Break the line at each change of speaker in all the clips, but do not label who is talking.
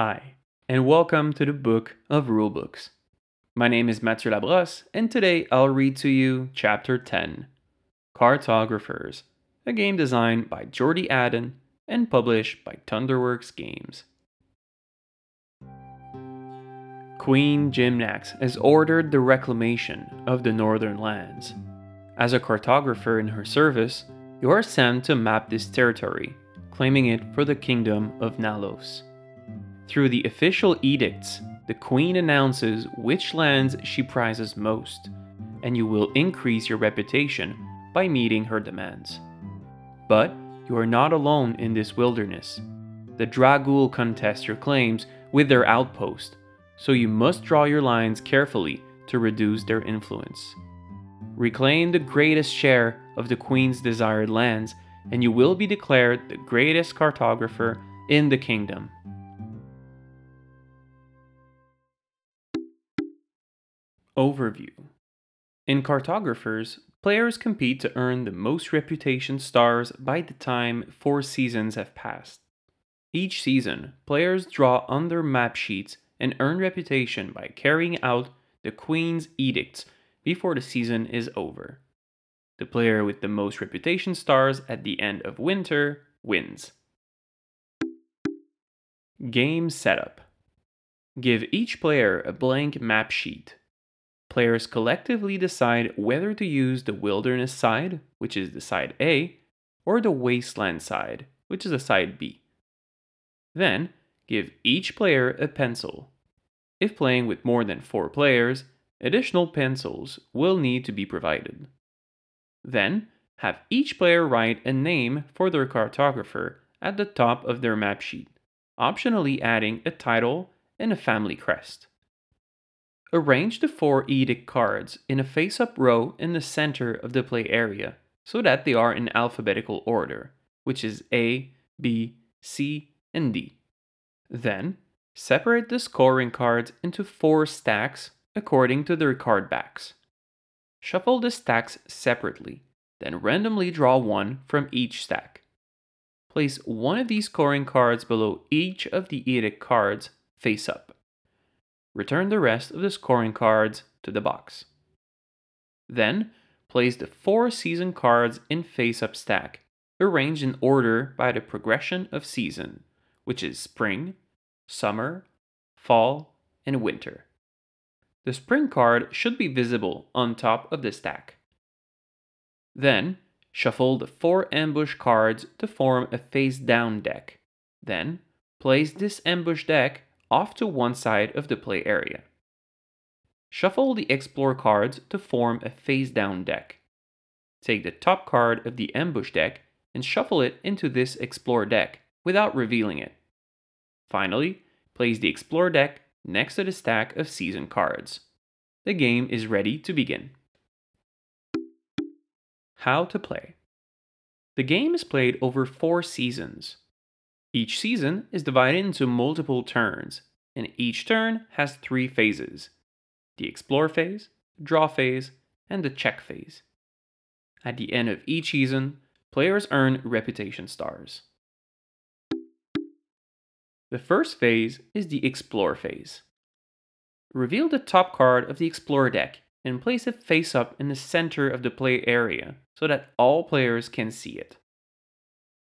Hi, and welcome to the Book of Rulebooks. My name is Mathieu Labrosse, and today I'll read to you Chapter 10 Cartographers, a game designed by Jordy Adan and published by Thunderworks Games. Queen Gimnax has ordered the reclamation of the northern lands. As a cartographer in her service, you are sent to map this territory, claiming it for the kingdom of Nalos. Through the official edicts, the queen announces which lands she prizes most, and you will increase your reputation by meeting her demands. But you are not alone in this wilderness. The Dragul contest your claims with their outpost, so you must draw your lines carefully to reduce their influence. Reclaim the greatest share of the Queen's desired lands, and you will be declared the greatest cartographer in the kingdom. Overview In cartographers, players compete to earn the most reputation stars by the time four seasons have passed. Each season, players draw on their map sheets and earn reputation by carrying out the Queen's edicts before the season is over. The player with the most reputation stars at the end of winter wins. Game Setup Give each player a blank map sheet. Players collectively decide whether to use the wilderness side, which is the side A, or the wasteland side, which is the side B. Then, give each player a pencil. If playing with more than four players, additional pencils will need to be provided. Then, have each player write a name for their cartographer at the top of their map sheet, optionally adding a title and a family crest. Arrange the four edict cards in a face up row in the center of the play area so that they are in alphabetical order, which is A, B, C, and D. Then, separate the scoring cards into four stacks according to their card backs. Shuffle the stacks separately, then randomly draw one from each stack. Place one of these scoring cards below each of the edict cards face up. Return the rest of the scoring cards to the box. Then, place the four season cards in face up stack, arranged in order by the progression of season, which is spring, summer, fall, and winter. The spring card should be visible on top of the stack. Then, shuffle the four ambush cards to form a face down deck. Then, place this ambush deck off to one side of the play area. Shuffle the explore cards to form a face down deck. Take the top card of the ambush deck and shuffle it into this explore deck without revealing it. Finally, place the explore deck next to the stack of season cards. The game is ready to begin. How to play. The game is played over four seasons. Each season is divided into multiple turns, and each turn has three phases the explore phase, the draw phase, and the check phase. At the end of each season, players earn reputation stars. The first phase is the explore phase. Reveal the top card of the explore deck and place it face up in the center of the play area so that all players can see it.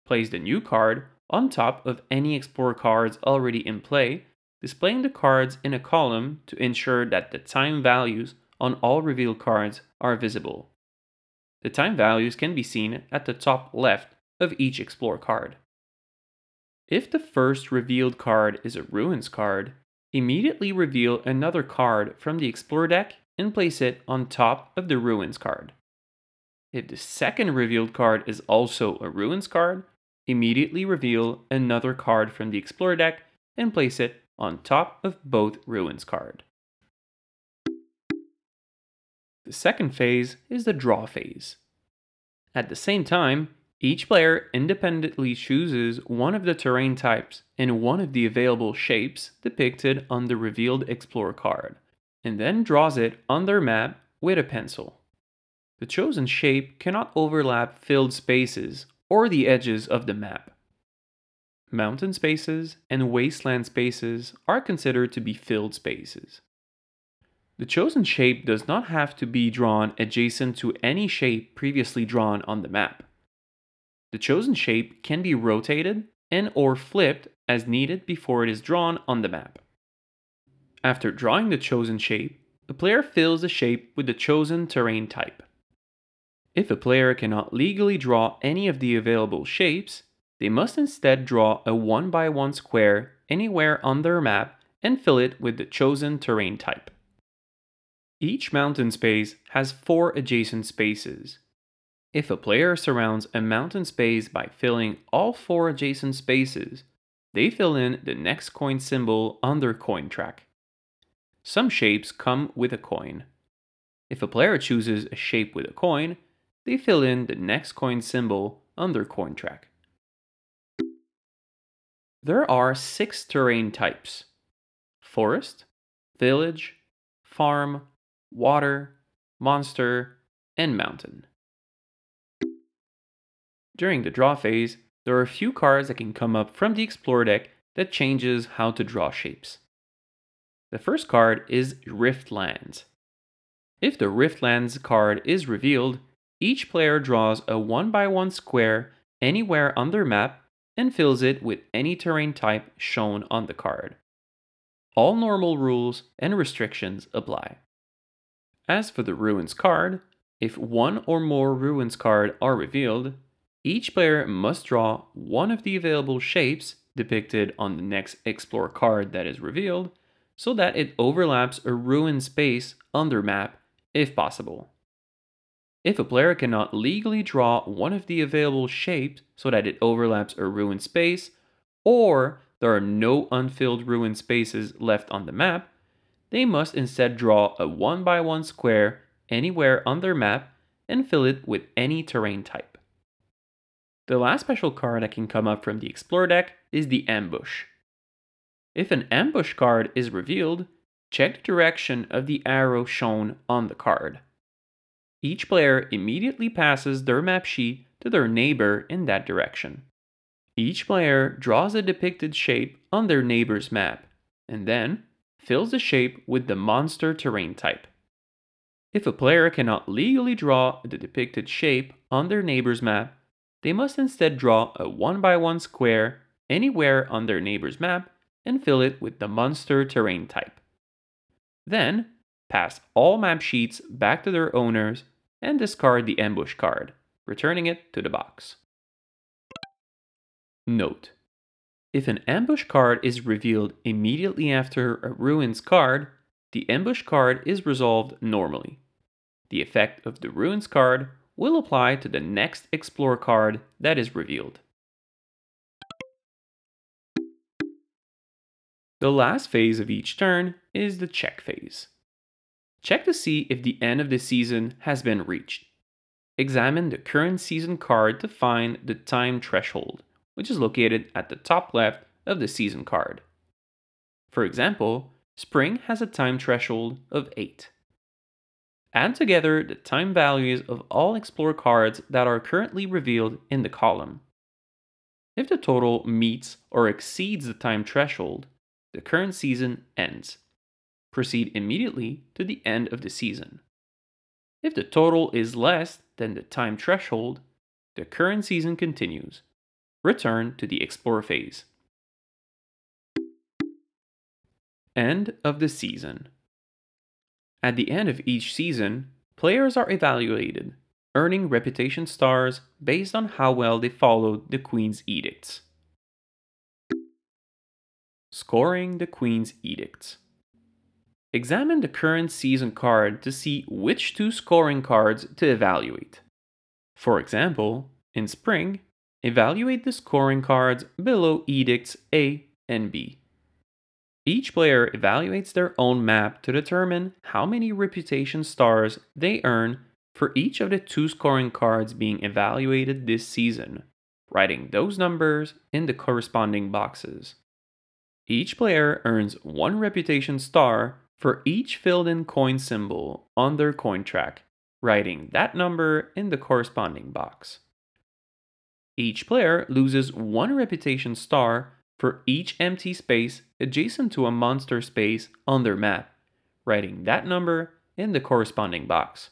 Place the new card on top of any explore cards already in play displaying the cards in a column to ensure that the time values on all revealed cards are visible. The time values can be seen at the top left of each Explore card. If the first revealed card is a Ruins card, immediately reveal another card from the Explore deck and place it on top of the Ruins card. If the second revealed card is also a Ruins card, immediately reveal another card from the Explorer deck and place it on top of both ruins card. The second phase is the draw phase. At the same time, each player independently chooses one of the terrain types and one of the available shapes depicted on the revealed Explorer card, and then draws it on their map with a pencil. The chosen shape cannot overlap filled spaces or the edges of the map. mountain spaces and wasteland spaces are considered to be filled spaces. The chosen shape does not have to be drawn adjacent to any shape previously drawn on the map. The chosen shape can be rotated and or flipped as needed before it is drawn on the map. After drawing the chosen shape, the player fills the shape with the chosen terrain type. If a player cannot legally draw any of the available shapes, they must instead draw a 1 by 1 square anywhere on their map and fill it with the chosen terrain type. Each mountain space has four adjacent spaces. If a player surrounds a mountain space by filling all four adjacent spaces, they fill in the next coin symbol on their coin track. Some shapes come with a coin. If a player chooses a shape with a coin, they fill in the next coin symbol on their coin track. There are six terrain types forest, village, farm, water, monster, and mountain. During the draw phase, there are a few cards that can come up from the Explore deck that changes how to draw shapes. The first card is Rift Lands. If the Rift Lands card is revealed, each player draws a 1 by 1 square anywhere on their map and fills it with any terrain type shown on the card. All normal rules and restrictions apply. As for the Ruins card, if one or more Ruins card are revealed, each player must draw one of the available shapes depicted on the next Explore card that is revealed so that it overlaps a ruin space on their map if possible. If a player cannot legally draw one of the available shapes so that it overlaps a ruined space, or there are no unfilled ruined spaces left on the map, they must instead draw a 1 by 1 square anywhere on their map and fill it with any terrain type. The last special card that can come up from the Explore deck is the Ambush. If an ambush card is revealed, check the direction of the arrow shown on the card. Each player immediately passes their map sheet to their neighbor in that direction. Each player draws a depicted shape on their neighbor's map, and then fills the shape with the monster terrain type. If a player cannot legally draw the depicted shape on their neighbor's map, they must instead draw a 1 by 1 square anywhere on their neighbor's map and fill it with the monster terrain type. Then, pass all map sheets back to their owners and discard the ambush card, returning it to the box. Note if an ambush card is revealed immediately after a ruins card, the ambush card is resolved normally. The effect of the ruins card will apply to the next explore card that is revealed. The last phase of each turn is the check phase. Check to see if the end of the season has been reached. Examine the current season card to find the time threshold which is located at the top left of the season card. For example, spring has a time threshold of 8. Add together the time values of all Explore cards that are currently revealed in the column. If the total meets or exceeds the time threshold, the current season ends. Proceed immediately to the end of the season. If the total is less than the time threshold, the current season continues return to the Explore phase. End of the season. At the end of each season, players are evaluated, earning reputation stars based on how well they followed the Queen's edicts. Scoring the Queen's edicts. Examine the current season card to see which two scoring cards to evaluate. For example, in spring, Evaluate the scoring cards below edicts A and B. Each player evaluates their own map to determine how many reputation stars they earn for each of the two scoring cards being evaluated this season, writing those numbers in the corresponding boxes. Each player earns one reputation star for each filled in coin symbol on their coin track, writing that number in the corresponding box. each player loses one reputation star for each empty space adjacent to a monster space on their map, writing that number in the corresponding box.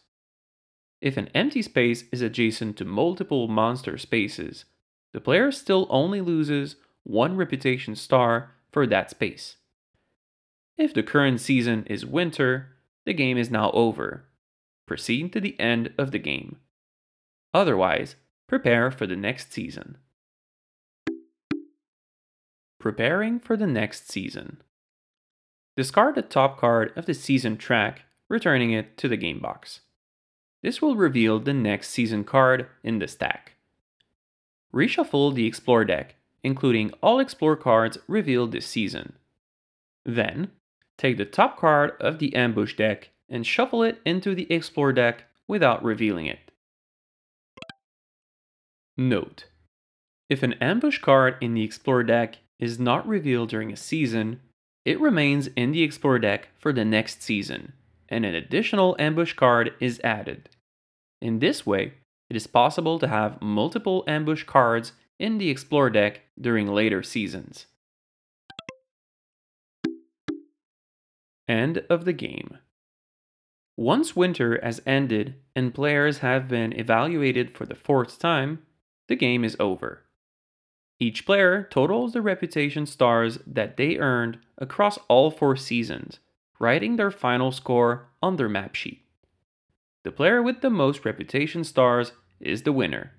If an empty space is adjacent to multiple monster spaces, the player still only loses one reputation star for that space. If the current season is winter, the game is now over. Proceed to the end of the game. Otherwise, prepare for the next season. Preparing for the next season. Discard the top card of the season track, returning it to the game box. This will reveal the next season card in the stack. Reshuffle the Explore deck, including all Explore cards revealed this season. Then, take the top card of the Ambush deck and shuffle it into the Explore deck without revealing it. Note: If an ambush card in the Explore deck is not revealed during a season, it remains in the Explore deck for the next season, and an additional ambush card is added. In this way, it is possible to have multiple ambush cards in the Explore deck during later seasons. End of the game. Once winter has ended and players have been evaluated for the fourth time, the game is over. Each player totals the reputation stars that they earned across all four seasons, writing their final score on their map sheet. The player with the most reputation stars is the winner.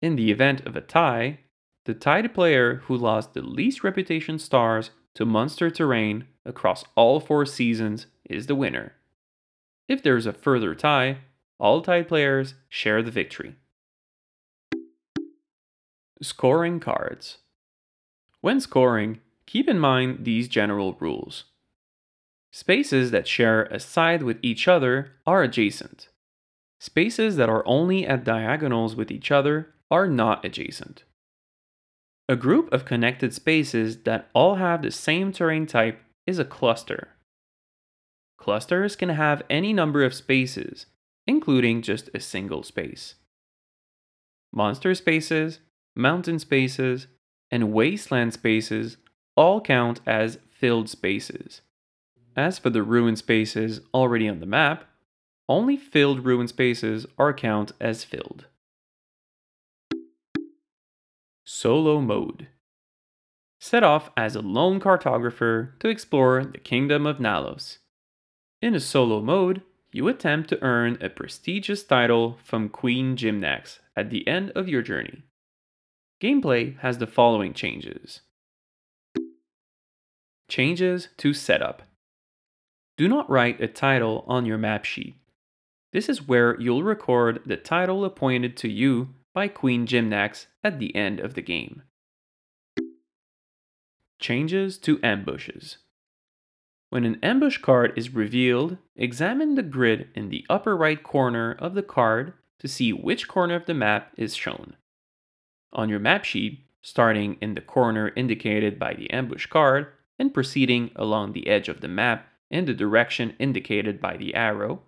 In the event of a tie, the tied player who lost the least reputation stars to monster terrain across all four seasons is the winner. If there's a further tie, all tied players share the victory. Scoring cards. When scoring, keep in mind these general rules. Spaces that share a side with each other are adjacent. Spaces that are only at diagonals with each other are not adjacent. A group of connected spaces that all have the same terrain type is a cluster. Clusters can have any number of spaces, including just a single space. Monster spaces mountain spaces, and wasteland spaces all count as filled spaces. As for the ruin spaces already on the map, only filled ruin spaces are counted as filled. Solo Mode Set off as a lone cartographer to explore the Kingdom of Nalos. In a solo mode, you attempt to earn a prestigious title from Queen Gimnax at the end of your journey. Gameplay has the following changes. Changes to setup. Do not write a title on your map sheet. This is where you'll record the title appointed to you by Queen Gimnax at the end of the game. Changes to ambushes. When an ambush card is revealed, examine the grid in the upper right corner of the card to see which corner of the map is shown. On your map sheet, starting in the corner indicated by the ambush card and proceeding along the edge of the map in the direction indicated by the arrow,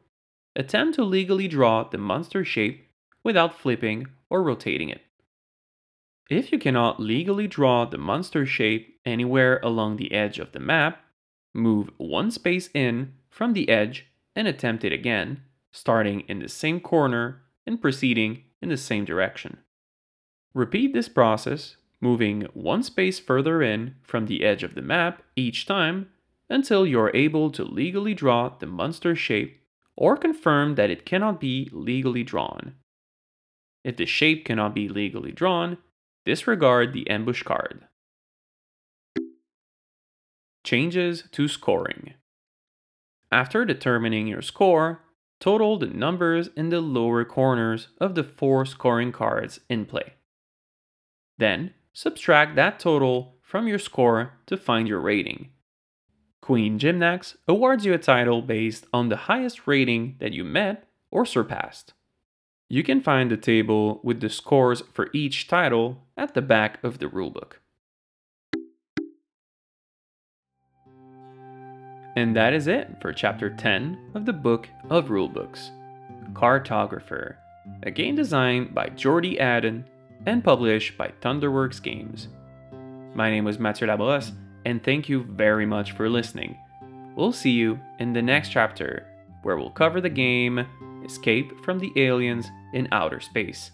attempt to legally draw the monster shape without flipping or rotating it. If you cannot legally draw the monster shape anywhere along the edge of the map, move one space in from the edge and attempt it again, starting in the same corner and proceeding in the same direction. Repeat this process, moving one space further in from the edge of the map each time until you're able to legally draw the monster shape or confirm that it cannot be legally drawn. If the shape cannot be legally drawn, disregard the ambush card. Changes to scoring. After determining your score, total the numbers in the lower corners of the four scoring cards in play. Then, subtract that total from your score to find your rating. Queen Gimnax awards you a title based on the highest rating that you met or surpassed. You can find the table with the scores for each title at the back of the rulebook. And that is it for chapter 10 of the Book of Rulebooks Cartographer, a game designed by Jordy Adan and published by Thunderworks Games. My name was Mathieu Labrosse, and thank you very much for listening. We'll see you in the next chapter, where we'll cover the game Escape from the Aliens in Outer Space.